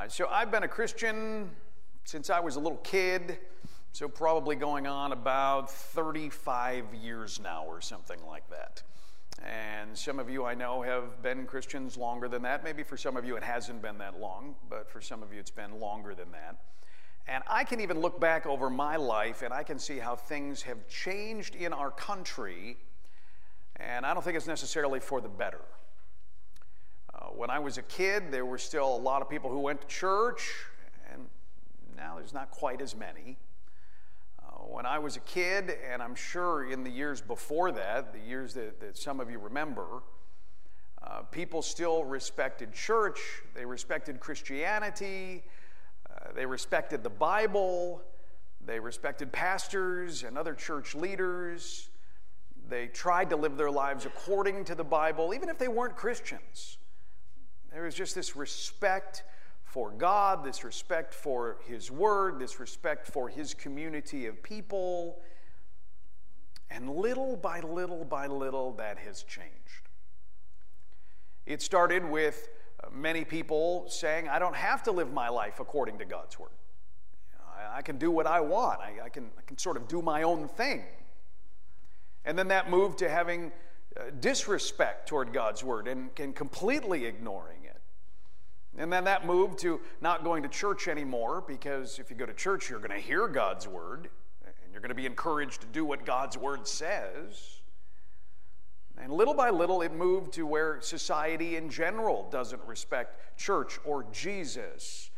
Uh, so I've been a Christian since I was a little kid, so probably going on about 35 years now or something like that. And some of you I know have been Christians longer than that. Maybe for some of you it hasn't been that long, but for some of you it's been longer than that. And I can even look back over my life and I can see how things have changed in our country, and I don't think it's necessarily for the better. When I was a kid, there were still a lot of people who went to church, and now there's not quite as many. Uh, when I was a kid, and I'm sure in the years before that, the years that, that some of you remember, uh, people still respected church, they respected Christianity, uh, they respected the Bible, they respected pastors and other church leaders. They tried to live their lives according to the Bible, even if they weren't Christians. There was just this respect for God, this respect for His Word, this respect for His community of people. And little by little by little, that has changed. It started with uh, many people saying, I don't have to live my life according to God's Word. I, can do what I want, I, can, I can sort of do my own thing. And then that moved to having disrespect toward God's Word and, and completely ignoring it. and then that moved to not going to church anymore because if you go to church, you're going to hear God's word and you're going to be encouraged to do what God's word says. And little by little, it moved to where society in general doesn't respect church or Jesus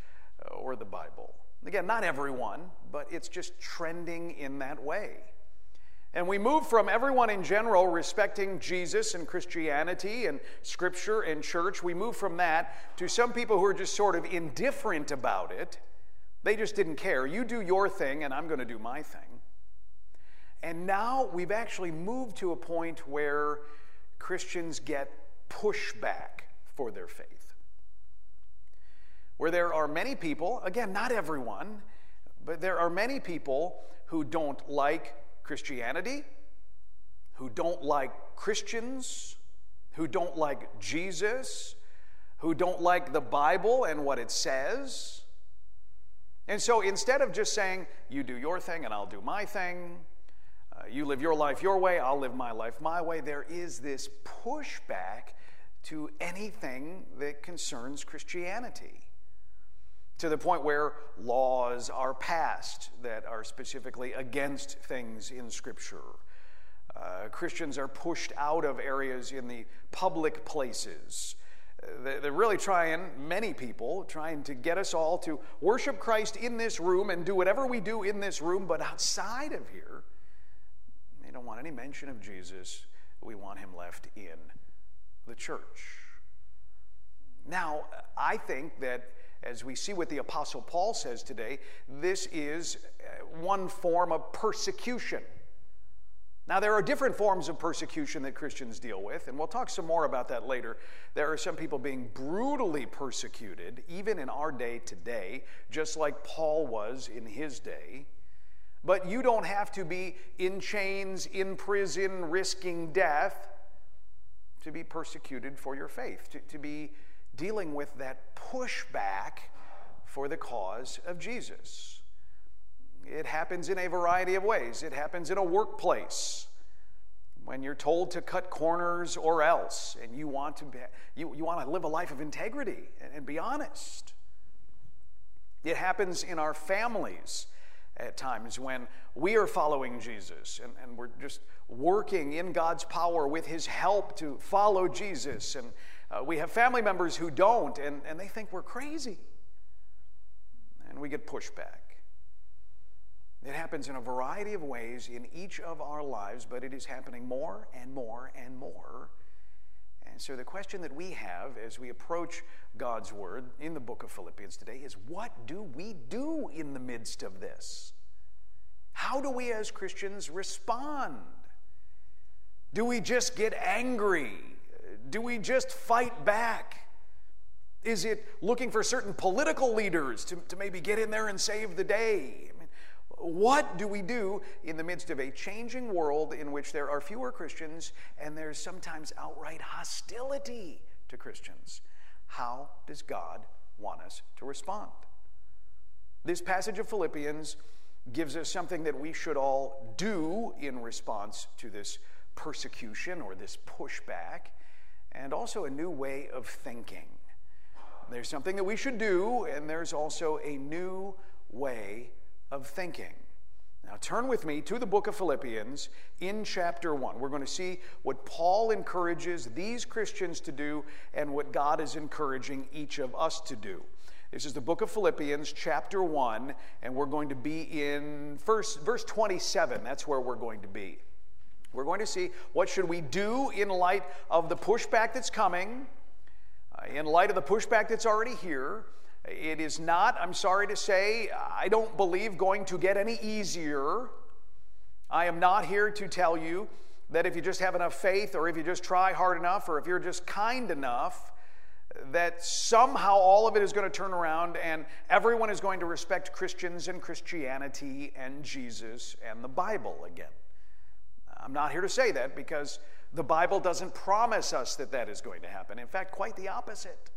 uh, or the Bible. Again, not everyone, but it's just trending in that way. And we move from everyone in general respecting Jesus and Christianity and Scripture and church, we move from that to some people who are just sort of indifferent about it. They just didn't care. You do your thing, and I'm going to do my thing. And now we've actually moved to a point where Christians get pushback for their faith. Where there are many people, again, not everyone, but there are many people who don't like Christianity, who don't like Christians, who don't like Jesus, who don't like the Bible and what it says. And so instead of just saying, you do your thing and I'll do my thing, uh, you live your life your way, I'll live my life my way, there is this pushback to anything that concerns Christianity to the point where laws are passed that are specifically against things in Scripture. Uh, Christians are pushed out of areas in the public places. They're really trying, many people, trying to get us all to worship Christ in this room and do whatever we do in this room, but outside of here, they don't want any mention of Jesus. We want him left in the church. Now, I think that as we see what the Apostle Paul says today, this is uh, one form of persecution. Now, there are different forms of persecution that Christians deal with, and we'll talk some more about that later. There are some people being brutally persecuted, even in our day today, just like Paul was in his day. But you don't have to be in chains, in prison, risking death to be persecuted for your faith, to, to be dealing with that pushback for the cause of Jesus. It happens in a variety of ways. It happens in a workplace when you're told to cut corners or else, and you want to, be, you, you want to live a life of integrity and, and be honest. It happens in our families at times when we are following Jesus and, and we're just working in God's power with His help to follow Jesus and uh, we have family members who don't, and, and they think we're crazy. And we get pushback. It happens in a variety of ways in each of our lives, but it is happening more and more and more. And so, the question that we have as we approach God's Word in the book of Philippians today is what do we do in the midst of this? How do we as Christians respond? Do we just get angry do we just fight back? Is it looking for certain political leaders to, to maybe get in there and save the day? I mean, what do we do in the midst of a changing world in which there are fewer Christians and there's sometimes outright hostility to Christians? How does God want us to respond. This passage of Philippians gives us something that we should all do in response to this persecution or this pushback, and also a new way of thinking. There's something that we should do, and there's also a new way of thinking. Now, turn with me to the book of Philippians in chapter 1. We're going to see what Paul encourages these Christians to do and what God is encouraging each of us to do. This is the book of Philippians, chapter 1, and we're going to be in verse, verse 27. That's where we're going to be. We're going to see what should we do in light of the pushback that's coming, uh, in light of the pushback that's already here. It is not, I'm sorry to say, I don't believe going to get any easier. I am not here to tell you that if you just have enough faith or if you just try hard enough or if you're just kind enough, that somehow all of it is going to turn around and everyone is going to respect Christians and Christianity and Jesus and the Bible again. I'm not here to say that because the Bible doesn't promise us that that is going to happen. In fact, quite the opposite.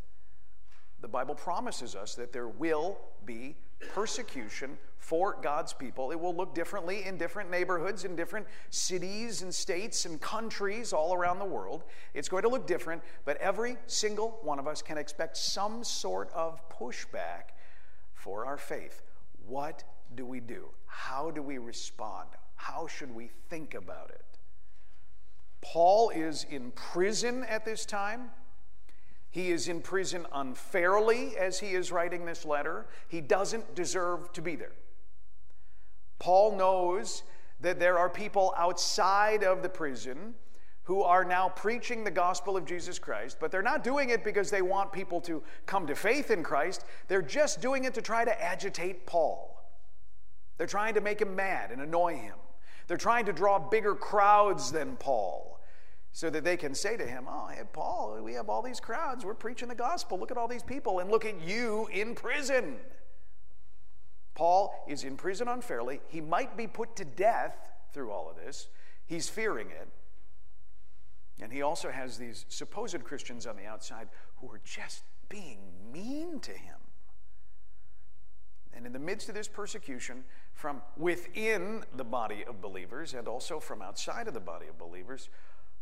The Bible promises us that there will be persecution for God's people. It will look differently in different neighborhoods, in different cities and states and countries all around the world. It's going to look different, but every single one of us can expect some sort of pushback for our faith. What do we do? How do we respond? How should we think about it? Paul is in prison at this time. He is in prison unfairly as he is writing this letter. He doesn't deserve to be there. Paul knows that there are people outside of the prison who are now preaching the gospel of Jesus Christ, but they're not doing it because they want people to come to faith in Christ. They're just doing it to try to agitate Paul. They're trying to make him mad and annoy him. They're trying to draw bigger crowds than Paul so that they can say to him, Oh, hey, Paul, we have all these crowds. We're preaching the gospel. Look at all these people, and look at you in prison. Paul is in prison unfairly. He might be put to death through all of this. He's fearing it. And he also has these supposed Christians on the outside who are just being mean to him. And in the midst of this persecution, from within the body of believers and also from outside of the body of believers,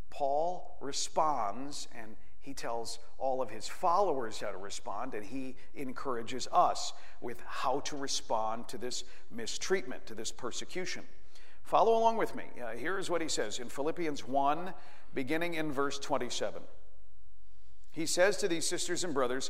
Paul responds and he tells all of his followers how to respond, and he encourages us with how to respond to this mistreatment, to this persecution. Follow along with me. Uh, here is what he says in Philippians 1, beginning in verse 27. He says to these sisters and brothers,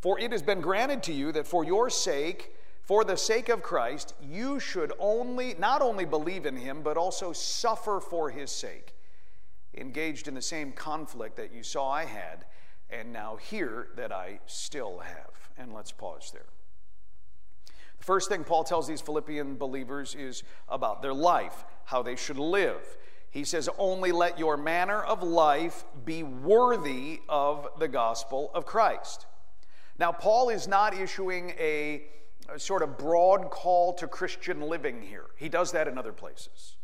For it has been granted to you that for your sake, for the sake of Christ, you should only not only believe in him, but also suffer for his sake, engaged in the same conflict that you saw I had, and now hear that I still have. And let's pause there. The first thing Paul tells these Philippian believers is about their life, how they should live. He says, Only let your manner of life be worthy of the gospel of Christ. Now, Paul is not issuing a a sort of broad call to Christian living here. He does that in other places.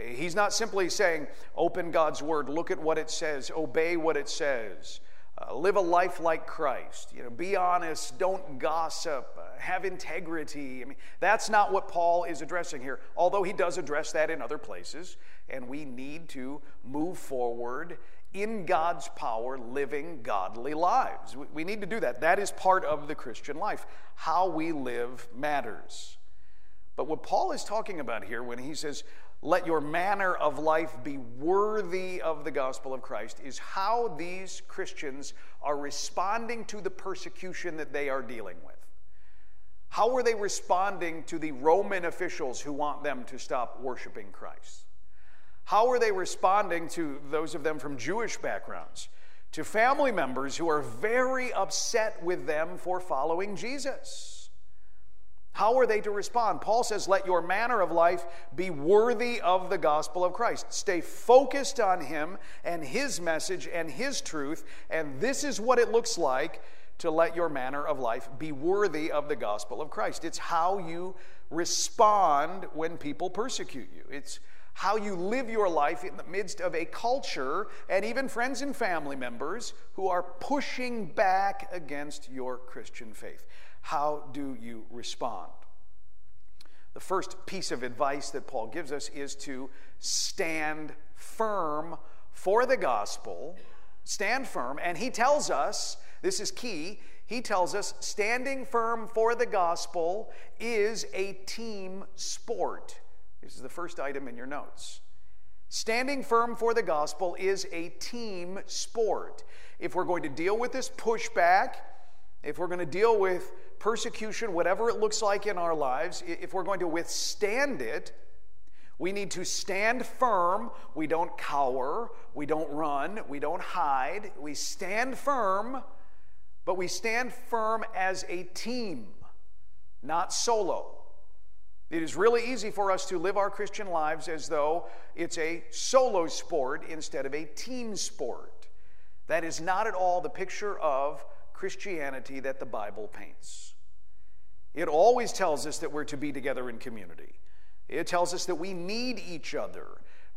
He's not simply saying, open God's word, look at what it says, obey what it says, uh, live a life like Christ. You know, be honest, don't gossip, uh, have integrity. I mean, that's not what Paul is addressing here, although he does address that in other places. And we need to move forward in God's power, living godly lives. We need to do that. That is part of the Christian life. How we live matters. But what Paul is talking about here when he says, let your manner of life be worthy of the gospel of Christ, is how these Christians are responding to the persecution that they are dealing with. How are they responding to the Roman officials who want them to stop worshiping Christ? How are they responding to those of them from Jewish backgrounds to family members who are very upset with them for following Jesus. How are they to respond? Paul says, Let your manner of life be worthy of the gospel of Christ. Stay focused on Him and His message and His truth, and this is what it looks like to let your manner of life be worthy of the gospel of Christ. It's how you respond when people persecute you. It's how you live your life in the midst of a culture and even friends and family members who are pushing back against your Christian faith. How do you respond? The first piece of advice that Paul gives us is to stand firm for the gospel. Stand firm. And he tells us, this is key, he tells us standing firm for the gospel is a team sport. This is the first item in your notes. Standing firm for the gospel is a team sport. If we're going to deal with this pushback, if we're going to deal with persecution, whatever it looks like in our lives, if we're going to withstand it, we need to stand firm. We don't cower. We don't run. We don't hide. We stand firm, but we stand firm as a team, not solo. It is really easy for us to live our Christian lives as though it's a solo sport instead of a team sport. That is not at all the picture of Christianity that the Bible paints. It always tells us that we're to be together in community. It tells us that we need each other.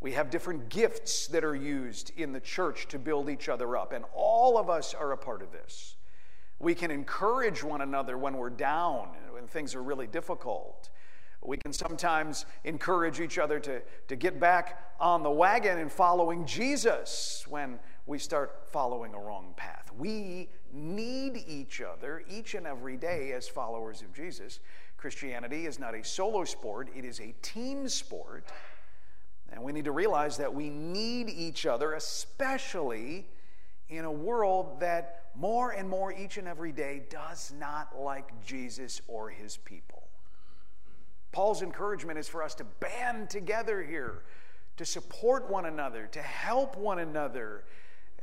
We have different gifts that are used in the church to build each other up, and all of us are a part of this. We can encourage one another when we're down, when things are really difficult. We can sometimes encourage each other to, to get back on the wagon and following Jesus when we start following a wrong path. We need each other each and every day as followers of Jesus. Christianity is not a solo sport, it is a team sport. And we need to realize that we need each other, especially in a world that more and more each and every day does not like Jesus or his people. Paul's encouragement is for us to band together here, to support one another, to help one another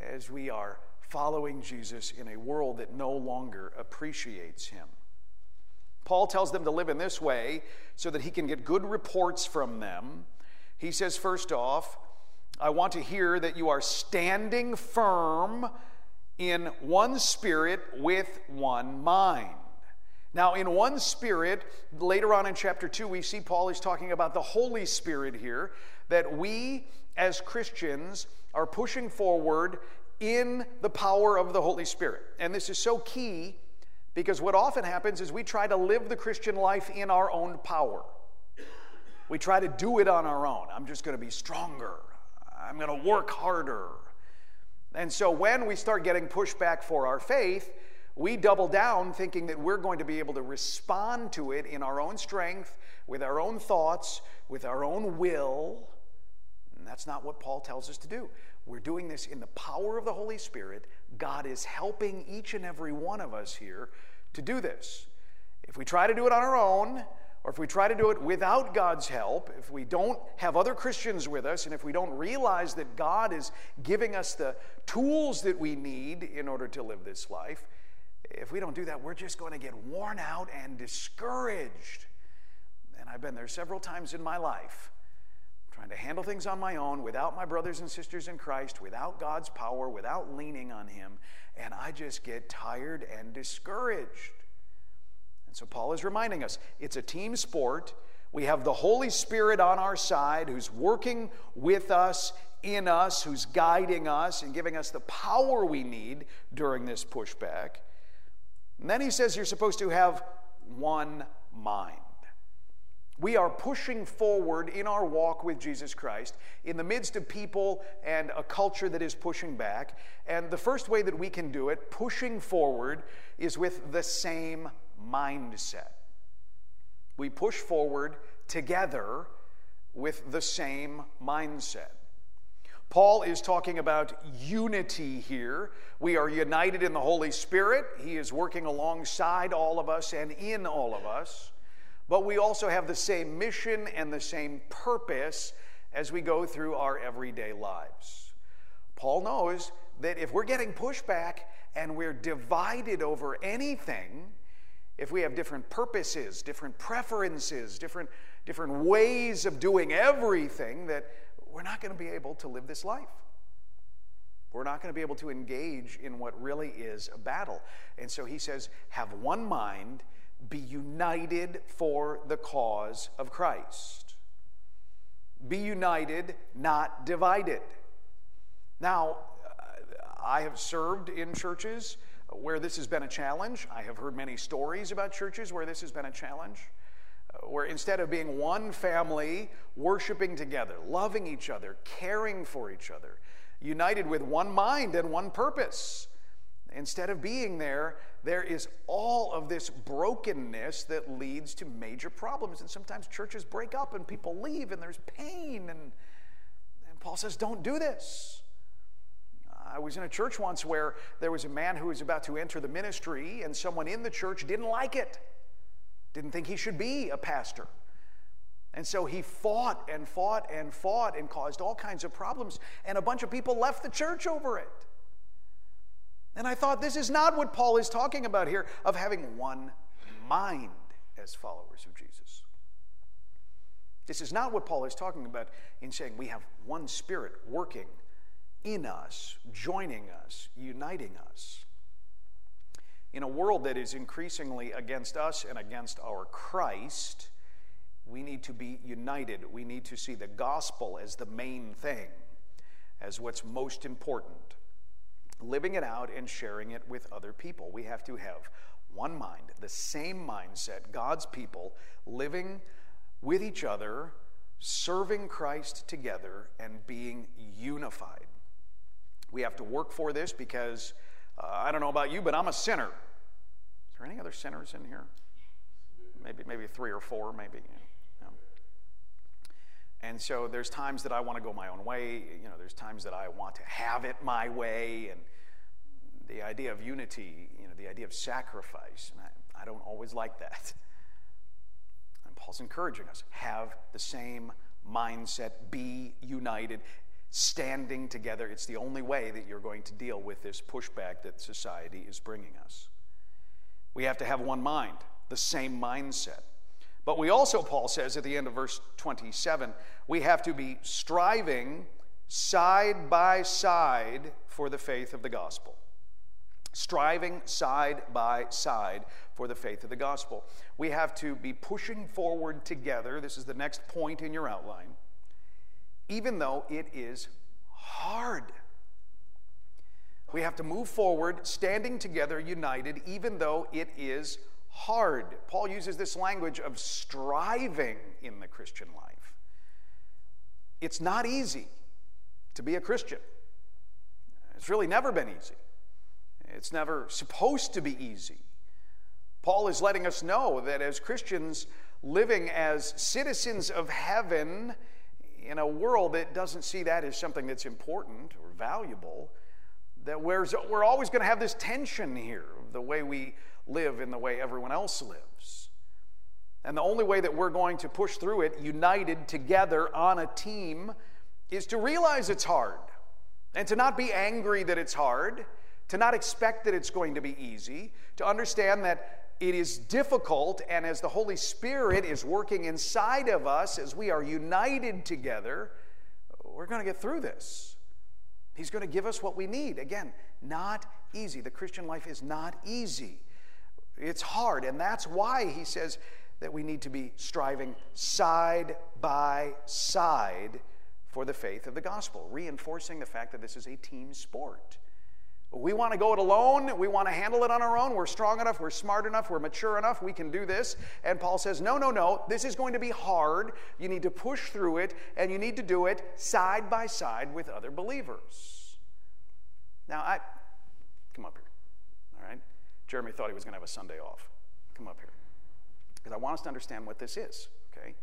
as we are following Jesus in a world that no longer appreciates him. Paul tells them to live in this way so that he can get good reports from them. He says, first off, I want to hear that you are standing firm in one spirit with one mind. Now, in one spirit, later on in chapter 2, we see Paul is talking about the Holy Spirit here, that we as Christians are pushing forward in the power of the Holy Spirit. And this is so key because what often happens is we try to live the Christian life in our own power. We try to do it on our own. I'm just going to be stronger. I'm going to work harder. And so when we start getting pushback for our faith, we double down thinking that we're going to be able to respond to it in our own strength, with our own thoughts, with our own will. And that's not what Paul tells us to do. We're doing this in the power of the Holy Spirit. God is helping each and every one of us here to do this. If we try to do it on our own, or if we try to do it without God's help, if we don't have other Christians with us, and if we don't realize that God is giving us the tools that we need in order to live this life, if we don't do that, we're just going to get worn out and discouraged. And I've been there several times in my life, trying to handle things on my own without my brothers and sisters in Christ, without God's power, without leaning on Him. And I just get tired and discouraged. And so Paul is reminding us it's a team sport. We have the Holy Spirit on our side who's working with us, in us, who's guiding us and giving us the power we need during this pushback. And then he says you're supposed to have one mind. We are pushing forward in our walk with Jesus Christ in the midst of people and a culture that is pushing back. And the first way that we can do it, pushing forward, is with the same mindset. We push forward together with the same mindset. Paul is talking about unity here. We are united in the Holy Spirit. He is working alongside all of us and in all of us. But we also have the same mission and the same purpose as we go through our everyday lives. Paul knows that if we're getting pushback and we're divided over anything, if we have different purposes, different preferences, different, different ways of doing everything, that we're not going to be able to live this life. We're not going to be able to engage in what really is a battle. And so he says, have one mind, be united for the cause of Christ. Be united, not divided. Now, I have served in churches where this has been a challenge. I have heard many stories about churches where this has been a challenge. Where instead of being one family, worshiping together, loving each other, caring for each other, united with one mind and one purpose, instead of being there, there is all of this brokenness that leads to major problems. And sometimes churches break up and people leave and there's pain. And, and Paul says, don't do this. I was in a church once where there was a man who was about to enter the ministry, and someone in the church didn't like it, didn't think he should be a pastor. And so he fought and fought and fought and caused all kinds of problems, and a bunch of people left the church over it. And I thought, this is not what Paul is talking about here of having one mind as followers of Jesus. This is not what Paul is talking about in saying we have one spirit working in us, joining us, uniting us. In a world that is increasingly against us and against our Christ, we need to be united. We need to see the gospel as the main thing, as what's most important. Living it out and sharing it with other people. We have to have one mind, the same mindset, God's people living with each other, serving Christ together, and being unified. We have to work for this because uh, I don't know about you, but I'm a sinner. Is there any other sinners in here? Maybe, maybe three or four, maybe. You know. And so there's times that I want to go my own way. You know, there's times that I want to have it my way. And the idea of unity, you know, the idea of sacrifice, and I, I don't always like that. And Paul's encouraging us have the same mindset, be united standing together. It's the only way that you're going to deal with this pushback that society is bringing us. We have to have one mind, the same mindset. But we also, Paul says at the end of verse 27, we have to be striving side by side for the faith of the gospel. Striving side by side for the faith of the gospel. We have to be pushing forward together. This is the next point in your outline even though it is hard. We have to move forward, standing together, united, even though it is hard. Paul uses this language of striving in the Christian life. It's not easy to be a Christian, it's really never been easy. It's never supposed to be easy. Paul is letting us know that as Christians living as citizens of heaven, in a world that doesn't see that as something that's important or valuable, that we're, we're always going to have this tension here of the way we live and the way everyone else lives. And the only way that we're going to push through it, united together on a team, is to realize it's hard and to not be angry that it's hard, to not expect that it's going to be easy, to understand that it is difficult, and as the Holy Spirit is working inside of us, as we are united together, we're going to get through this. He's going to give us what we need. Again, not easy. The Christian life is not easy, it's hard. And that's why he says that we need to be striving side by side for the faith of the gospel, reinforcing the fact that this is a team sport. We want to go it alone. We want to handle it on our own. We're strong enough. We're smart enough. We're mature enough. We can do this. And Paul says, no, no, no. This is going to be hard. You need to push through it, and you need to do it side by side with other believers. Now, I come up here. All right? Jeremy thought he was going to have a Sunday off. Come up here. Because I want us to understand what this is, okay?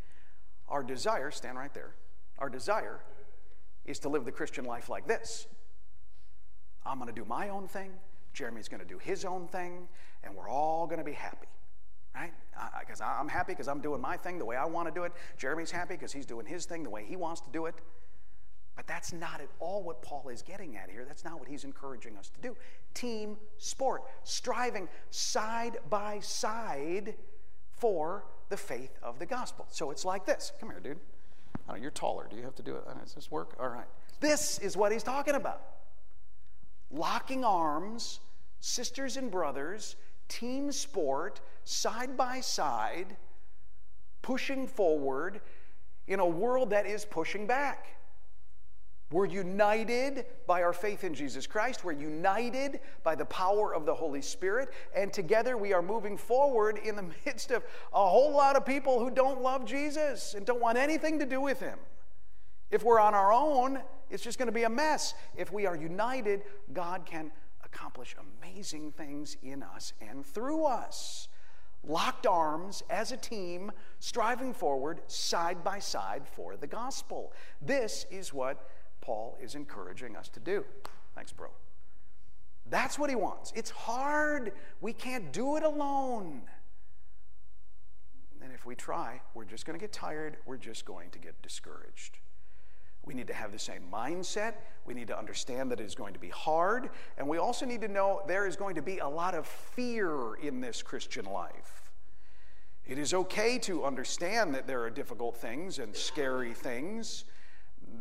Our desire, stand right there. Our desire is to live the Christian life like this. I'm going to do my own thing. Jeremy's going to do his own thing, and we're all going to be happy, right? Because I'm happy because I'm doing my thing the way I want to do it. Jeremy's happy because he's doing his thing the way he wants to do it. But that's not at all what Paul is getting at here. That's not what he's encouraging us to do. Team sport, striving side by side for the faith of the gospel. So it's like this. Come here, dude. Oh, you're taller. Do you have to do it? Does this work? All right. This is what he's talking about. Locking arms, sisters and brothers, team sport, side by side, pushing forward in a world that is pushing back. We're united by our faith in Jesus Christ. We're united by the power of the Holy Spirit. And together we are moving forward in the midst of a whole lot of people who don't love Jesus and don't want anything to do with him. If we're on our own, it's just going to be a mess. If we are united, God can accomplish amazing things in us and through us. Locked arms as a team, striving forward side by side for the gospel. This is what Paul is encouraging us to do. Thanks, bro. That's what he wants. It's hard. We can't do it alone. And if we try, we're just going to get tired. We're just going to get discouraged. We need to have the same mindset. We need to understand that it is going to be hard. And we also need to know there is going to be a lot of fear in this Christian life. It is okay to understand that there are difficult things and scary things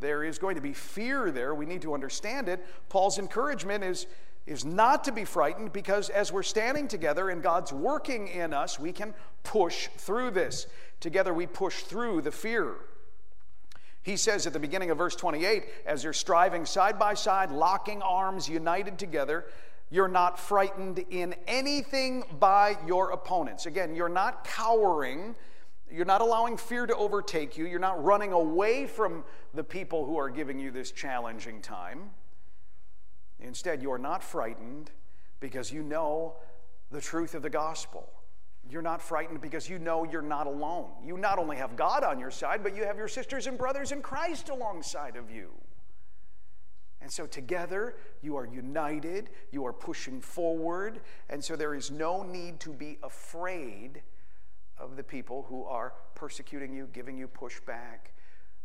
there is going to be fear there. We need to understand it. Paul's encouragement is, is not to be frightened because as we're standing together and God's working in us, we can push through this. Together we push through the fear. He says at the beginning of verse 28 as you're striving side by side, locking arms, united together, you're not frightened in anything by your opponents. Again, you're not cowering you're not allowing fear to overtake you. You're not running away from the people who are giving you this challenging time. Instead, you're not frightened because you know the truth of the gospel. You're not frightened because you know you're not alone. You not only have God on your side, but you have your sisters and brothers in Christ alongside of you. And so together you are united, you are pushing forward, and so there is no need to be afraid of the people who are persecuting you, giving you pushback,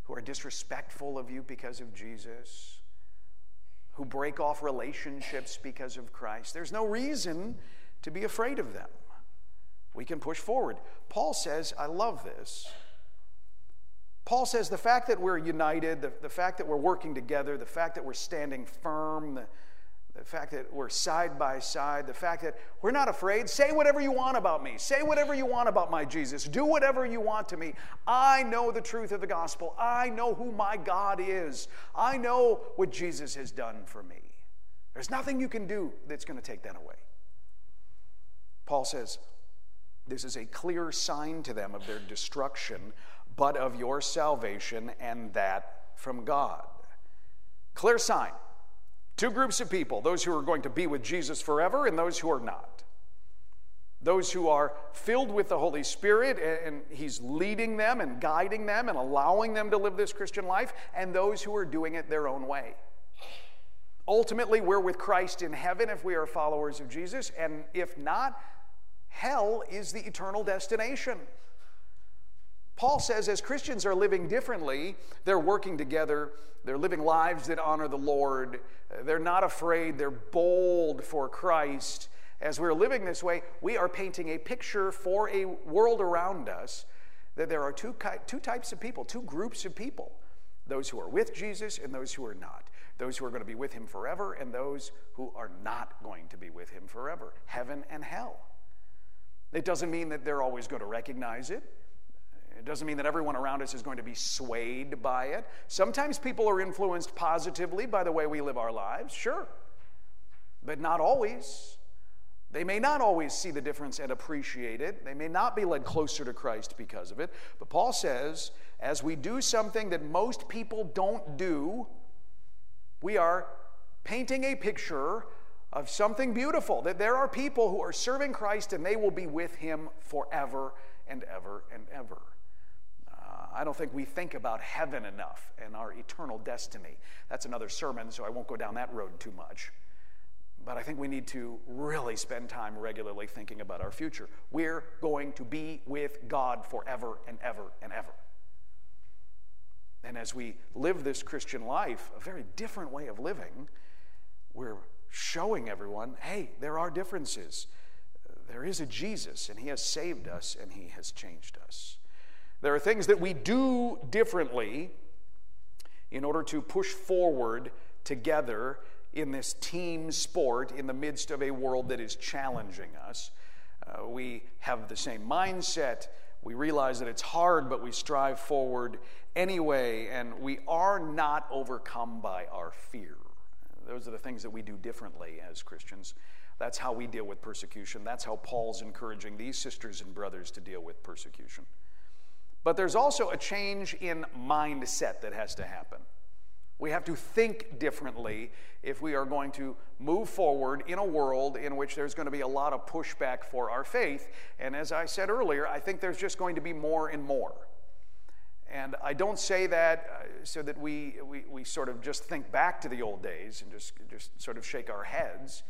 who are disrespectful of you because of Jesus, who break off relationships because of Christ. There's no reason to be afraid of them. We can push forward. Paul says, I love this. Paul says the fact that we're united, the, the fact that we're working together, the fact that we're standing firm, the, the fact that we're side by side, the fact that we're not afraid. Say whatever you want about me. Say whatever you want about my Jesus. Do whatever you want to me. I know the truth of the gospel. I know who my God is. I know what Jesus has done for me. There's nothing you can do that's going to take that away. Paul says, This is a clear sign to them of their destruction, but of your salvation, and that from God. Clear sign. Two groups of people those who are going to be with Jesus forever and those who are not. Those who are filled with the Holy Spirit and He's leading them and guiding them and allowing them to live this Christian life, and those who are doing it their own way. Ultimately, we're with Christ in heaven if we are followers of Jesus, and if not, hell is the eternal destination. Paul says as Christians are living differently, they're working together, they're living lives that honor the Lord, they're not afraid, they're bold for Christ. As we're living this way, we are painting a picture for a world around us that there are two, two types of people, two groups of people those who are with Jesus and those who are not. Those who are going to be with him forever and those who are not going to be with him forever. Heaven and hell. It doesn't mean that they're always going to recognize it. It doesn't mean that everyone around us is going to be swayed by it. Sometimes people are influenced positively by the way we live our lives, sure, but not always. They may not always see the difference and appreciate it. They may not be led closer to Christ because of it. But Paul says, as we do something that most people don't do, we are painting a picture of something beautiful. That there are people who are serving Christ and they will be with him forever and ever and ever. Uh, I don't think we think about heaven enough and our eternal destiny. That's another sermon, so I won't go down that road too much. But I think we need to really spend time regularly thinking about our future. We're going to be with God forever and ever and ever. And as we live this Christian life, a very different way of living, we're showing everyone hey, there are differences. There is a Jesus, and He has saved us, and He has changed us. There are things that we do differently in order to push forward together in this team sport in the midst of a world that is challenging us. Uh, we have the same mindset. We realize that it's hard, but we strive forward anyway, and we are not overcome by our fear. Those are the things that we do differently as Christians. That's how we deal with persecution. That's how Paul's encouraging these sisters and brothers to deal with persecution. But there's also a change in mindset that has to happen. We have to think differently if we are going to move forward in a world in which there's going to be a lot of pushback for our faith. And as I said earlier, I think there's just going to be more and more. And I don't say that uh, so that we, we, we sort of just think back to the old days and just, just sort of shake our heads.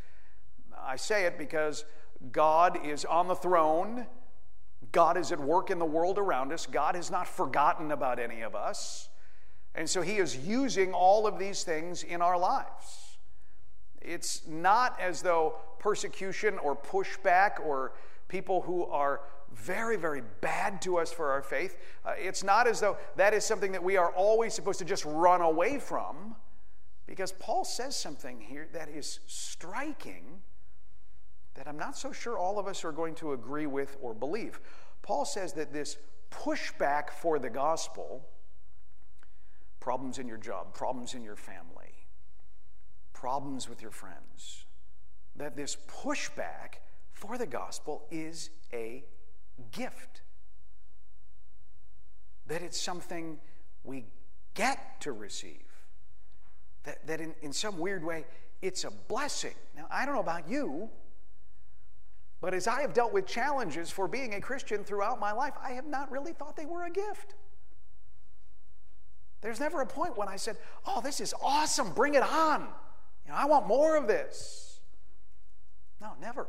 I say it because God is on the throne. God is at work in the world around us. God has not forgotten about any of us. And so he is using all of these things in our lives. It's not as though persecution or pushback or people who are very, very bad to us for our faith, uh, it's not as though that is something that we are always supposed to just run away from, because Paul says something here that is striking that I'm not so sure all of us are going to agree with or believe. Paul says that this pushback for the gospel problems in your job, problems in your family, problems with your friends, that this pushback for the gospel is a gift. That it's something we get to receive. That, that in, in some weird way, it's a blessing. Now, I don't know about you, but as I have dealt with challenges for being a Christian throughout my life, I have not really thought they were a gift. There's never a point when I said, Oh, this is awesome, bring it on. You know, I want more of this. No, never.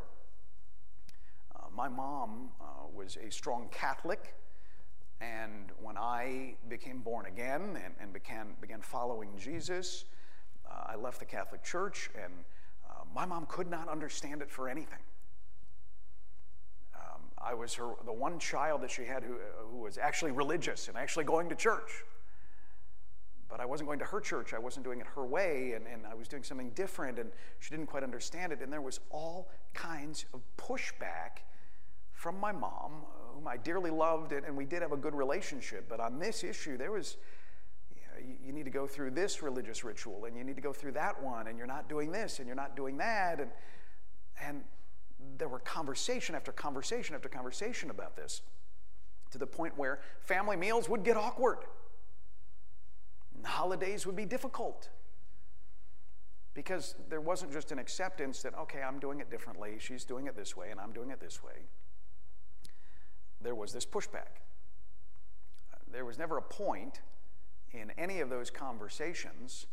My mom uh, was a strong Catholic, and when I became born again and, and began, began following Jesus, uh, I left the Catholic Church, and uh, my mom could not understand it for anything. Um, I was her, the one child that she had who, uh, who was actually religious and actually going to church but I wasn't going to her church. I wasn't doing it her way, and, and I was doing something different, and she didn't quite understand it. And there was all kinds of pushback from my mom, whom I dearly loved, and, and we did have a good relationship. But on this issue, there was, you, know, you, you need to go through this religious ritual, and you need to go through that one, and you're not doing this, and you're not doing that. And, and there were conversation after conversation after conversation about this to the point where family meals would get awkward holidays would be difficult because there wasn't just an acceptance that, okay, I'm doing it differently, she's doing it this way, and I'm doing it this way. There was this pushback. There was never a point in any of those conversations,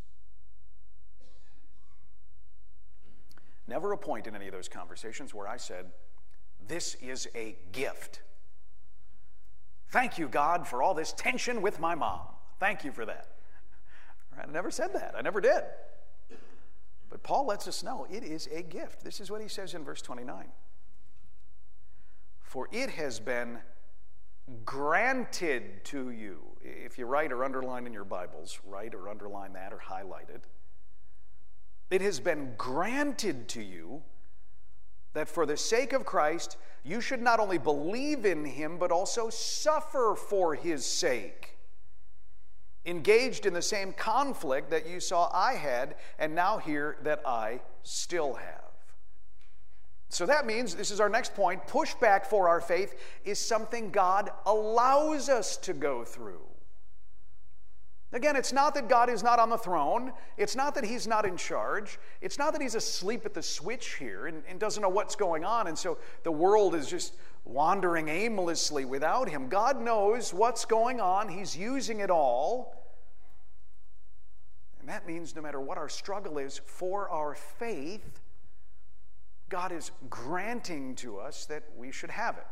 never a point in any of those conversations where I said, This is a gift. Thank you, God, for all this tension with my mom. Thank you for that. I never said that. I never did. But Paul lets us know it is a gift. This is what he says in verse 29. For it has been granted to you. If you write or underline in your Bibles, write or underline that or highlight it. It has been granted to you that for the sake of Christ, you should not only believe in him, but also suffer for his sake engaged in the same conflict that you saw I had, and now hear that I still have. So that means, this is our next point pushback for our faith is something God allows us to go through. Again, it's not that God is not on the throne. It's not that He's not in charge. It's not that He's asleep at the switch here and, and, doesn't know what's going on. And so the world is just wandering aimlessly without Him. God knows what's going on, He's using it all. And that means no matter what our struggle is for our faith, God is granting to us that we should have it.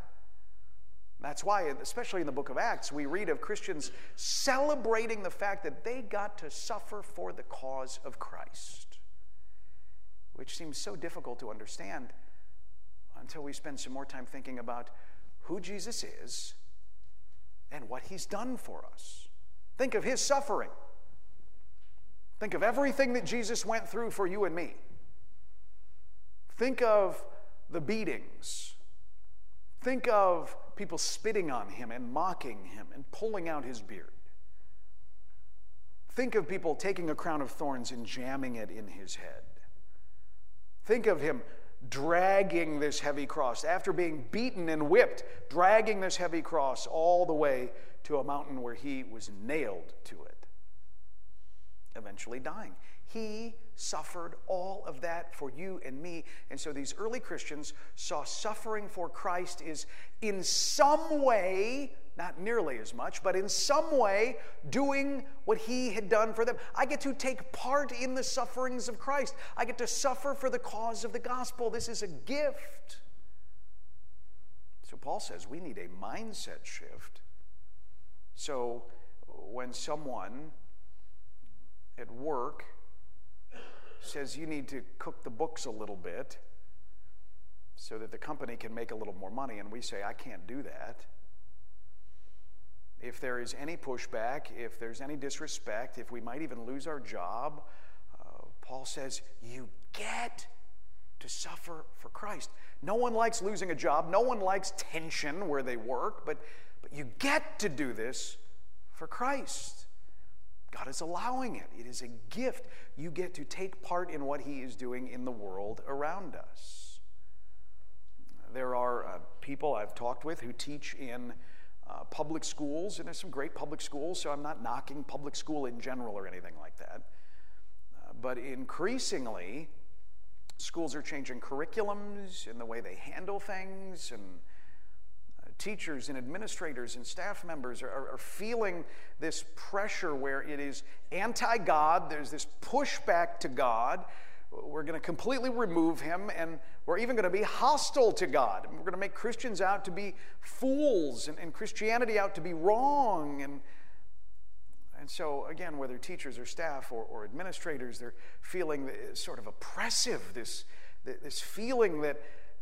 That's why, especially in the book of Acts, we read of Christians celebrating the fact that they got to suffer for the cause of Christ, which seems so difficult to understand until we spend some more time thinking about who Jesus is and what he's done for us. Think of his suffering. Think of everything that Jesus went through for you and me. Think of the beatings. Think of people spitting on him and mocking him and pulling out his beard. Think of people taking a crown of thorns and jamming it in his head. Think of him dragging this heavy cross, after being beaten and whipped, dragging this heavy cross all the way to a mountain where he was nailed to it, eventually dying. He suffered all of that for you and me. And so these early Christians saw suffering for Christ is in some way, not nearly as much, but in some way doing what he had done for them. I get to take part in the sufferings of Christ. I get to suffer for the cause of the gospel. This is a gift. So Paul says we need a mindset shift. So when someone at work says you need to cook the books a little bit so that the company can make a little more money, and we say, I can't do that. If there is any pushback, if there's any disrespect, if we might even lose our job, uh, Paul says, You get to suffer for Christ. No one likes losing a job, no one likes tension where they work, but, but you get to do this for Christ. God is allowing it. It is a gift. You get to take part in what He is doing in the world around us. There are uh, people I've talked with who teach in uh, public schools, and there's some great public schools, so I'm not knocking public school in general or anything like that. Uh, but increasingly, schools are changing curriculums and the way they handle things and teachers and administrators and staff members are, are feeling this pressure where it is anti God, there's this pushback to God. We're going to completely remove him, and we're even going to be hostile to God. We're going to make Christians out to be fools and, and Christianity out to be wrong. And, and so, again, whether teachers or staff or, or administrators, they're feeling sort of oppressive, this, this feeling that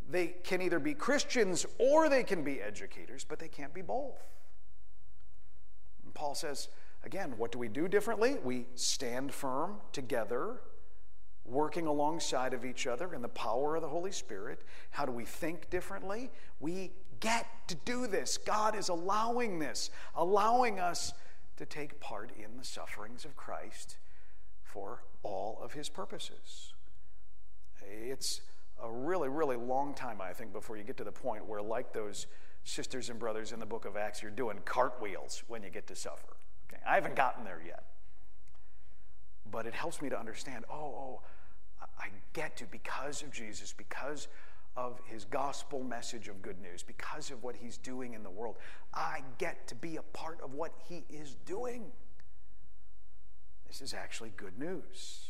they can either be Christians or they can be educators, but they can't be both. And Paul says, again, what do we do differently? We stand firm together, working alongside of each other in the power of the Holy Spirit. How do we think differently? We get to do this. God is allowing this, allowing us to take part in the sufferings of Christ for all of his purposes. It's really, really long time, I think, before you get to the point where, like those sisters and brothers in the book of Acts, you're doing cartwheels when you get to suffer. Okay? I haven't gotten there yet. But it helps me to understand oh, oh, I get to, because of Jesus, because of his gospel message of good news, because of what he's doing in the world, I get to be a part of what he is doing. This is actually good news.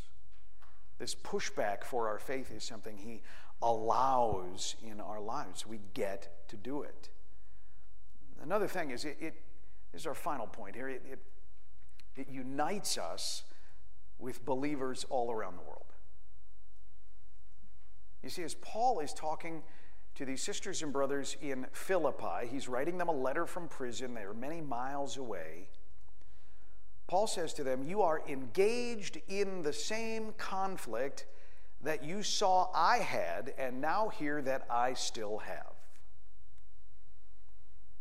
This pushback for our faith is something He allows in our lives. We get to do it. Another thing is, it, it is our final point here. It, it, it unites us with believers all around the world. You see, as Paul is talking to these sisters and brothers in Philippi, he's writing them a letter from prison. They are many miles away. Paul says to them, You are engaged in the same conflict that you saw I had, and now hear that I still have.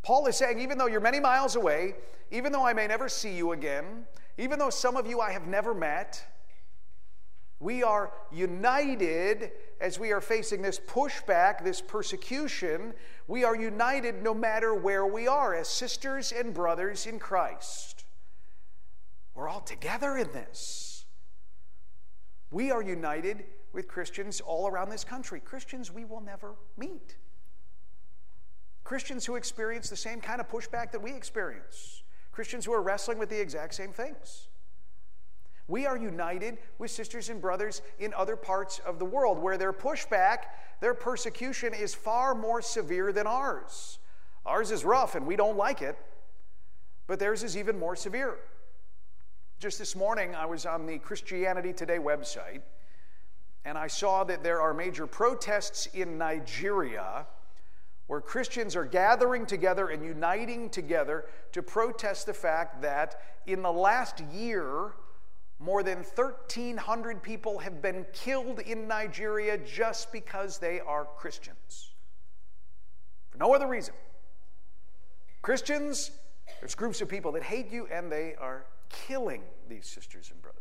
Paul is saying, even though you're many miles away, even though I may never see you again, even though some of you I have never met, we are united as we are facing this pushback, this persecution. We are united no matter where we are as sisters and brothers in Christ. We're all together in this. We are united with Christians all around this country, Christians we will never meet. Christians who experience the same kind of pushback that we experience, Christians who are wrestling with the exact same things. We are united with sisters and brothers in other parts of the world where their pushback, their persecution is far more severe than ours. Ours is rough and we don't like it, but theirs is even more severe. Just this morning, I was on the Christianity Today website and I saw that there are major protests in Nigeria where Christians are gathering together and uniting together to protest the fact that in the last year, more than 1,300 people have been killed in Nigeria just because they are Christians. For no other reason. Christians, there's groups of people that hate you and they are killing these sisters and brothers.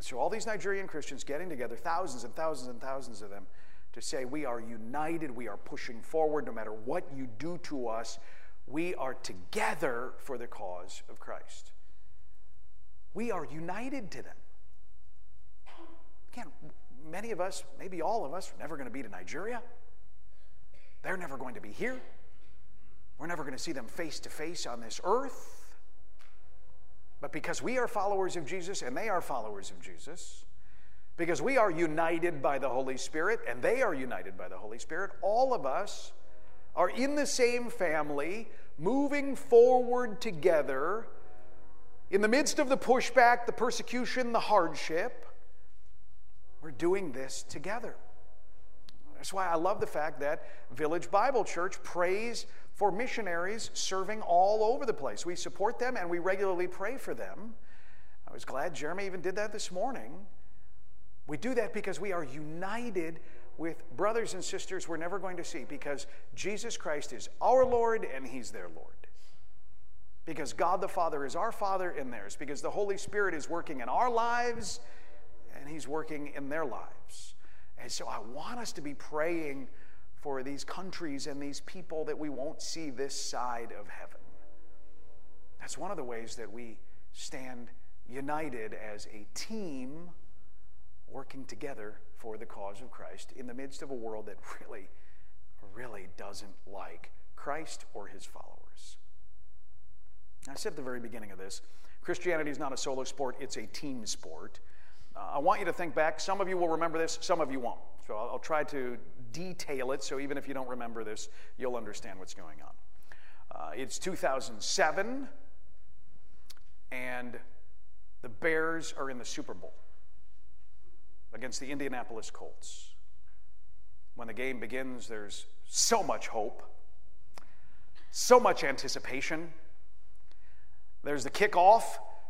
So, all these Nigerian Christians getting together, thousands and thousands and thousands of them, to say, We are united, we are pushing forward, no matter what you do to us, we are together for the cause of Christ. We are united to them. Again, many of us, maybe all of us, are never going to be to Nigeria. They're never going to be here. We're never going to see them face to face on this earth. But because we are followers of Jesus and they are followers of Jesus, because we are united by the Holy Spirit and they are united by the Holy Spirit, all of us are in the same family, moving forward together in the midst of the pushback, the persecution, the hardship. We're doing this together. That's why I love the fact that Village Bible Church prays for missionaries serving all over the place. We support them and we regularly pray for them. I was glad Jeremy even did that this morning. We do that because we are united with brothers and sisters we're never going to see because Jesus Christ is our Lord and He's their Lord. Because God the Father is our Father and theirs. Because the Holy Spirit is working in our lives and He's working in their lives. And so I want us to be praying for these countries and these people that we won't see this side of heaven. That's one of the ways that we stand united as a team working together for the cause of Christ in the midst of a world that really, really doesn't like Christ or his followers. I said at the very beginning of this Christianity is not a solo sport, it's a team sport. Uh, I want you to think back. Some of you will remember this, some of you won't. So I'll, I'll try to detail it so even if you don't remember this, you'll understand what's going on. Uh, it's 2007, and the Bears are in the Super Bowl against the Indianapolis Colts. When the game begins, there's so much hope, so much anticipation. There's the kickoff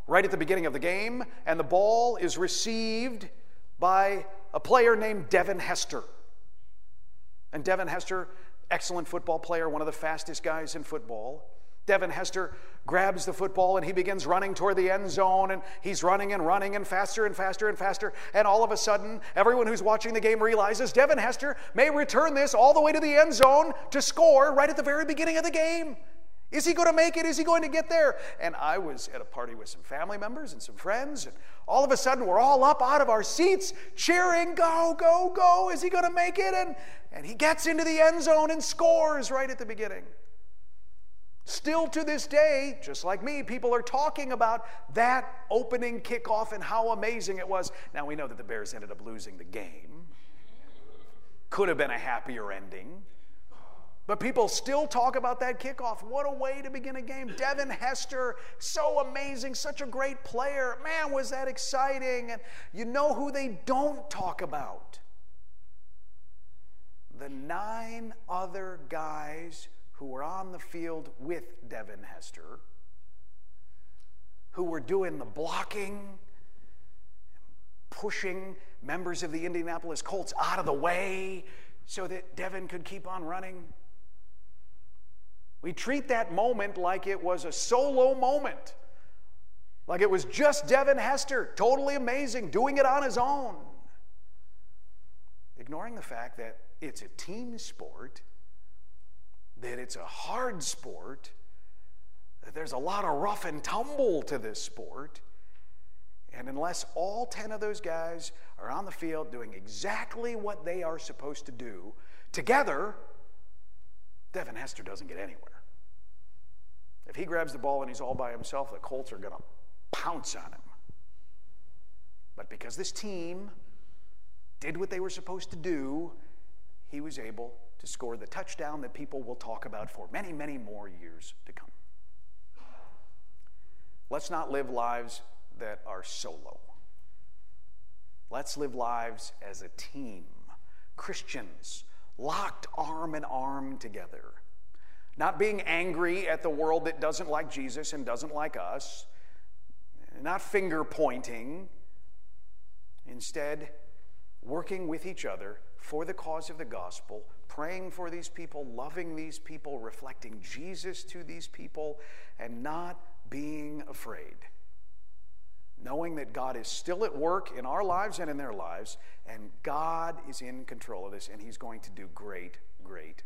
right at the beginning of the game, and the ball is received by a player named Devin Hester. And Devin Hester, excellent football player, one of the fastest guys in football. Devin Hester grabs the football and he begins running toward the end zone and he's running and running and faster and faster and faster. And all of a sudden, everyone who's watching the game realizes Devin Hester may return this all the way to the end zone to score right at the very beginning of the game. Is he going to make it? Is he going to get there? And I was at a party with some family members and some friends, and all of a sudden we're all up out of our seats cheering, Go, go, go. Is he going to make it? And, and he gets into the end zone and scores right at the beginning. Still to this day, just like me, people are talking about that opening kickoff and how amazing it was. Now we know that the Bears ended up losing the game. Could have been a happier ending. But people still talk about that kickoff. What a way to begin a game. Devin Hester, so amazing, such a great player. Man, was that exciting. And you know who they don't talk about? The nine other guys who were on the field with Devin Hester, who were doing the blocking, pushing members of the Indianapolis Colts out of the way so that Devin could keep on running. We treat that moment like it was a solo moment, like it was just Devin Hester, totally amazing, doing it on his own. Ignoring the fact that it's a team sport, that it's a hard sport, that there's a lot of rough and tumble to this sport. And unless all 10 of those guys are on the field doing exactly what they are supposed to do together, Devin Hester doesn't get anywhere. If he grabs the ball and he's all by himself, the Colts are going to pounce on him. But because this team did what they were supposed to do, he was able to to score the touchdown that people will talk about for many, many more years to come. Let's not live lives that are solo. Let's live lives as a team, Christians, locked arm in arm together. Not being angry at the world that doesn't like Jesus and doesn't like us, not finger pointing. Instead, working with each other for the cause of the gospel, praying for these people, loving these people, reflecting Jesus to these people, and not being afraid. Knowing that God is still at work in our lives and in their lives, and God is in control of this, and He's going to do great, great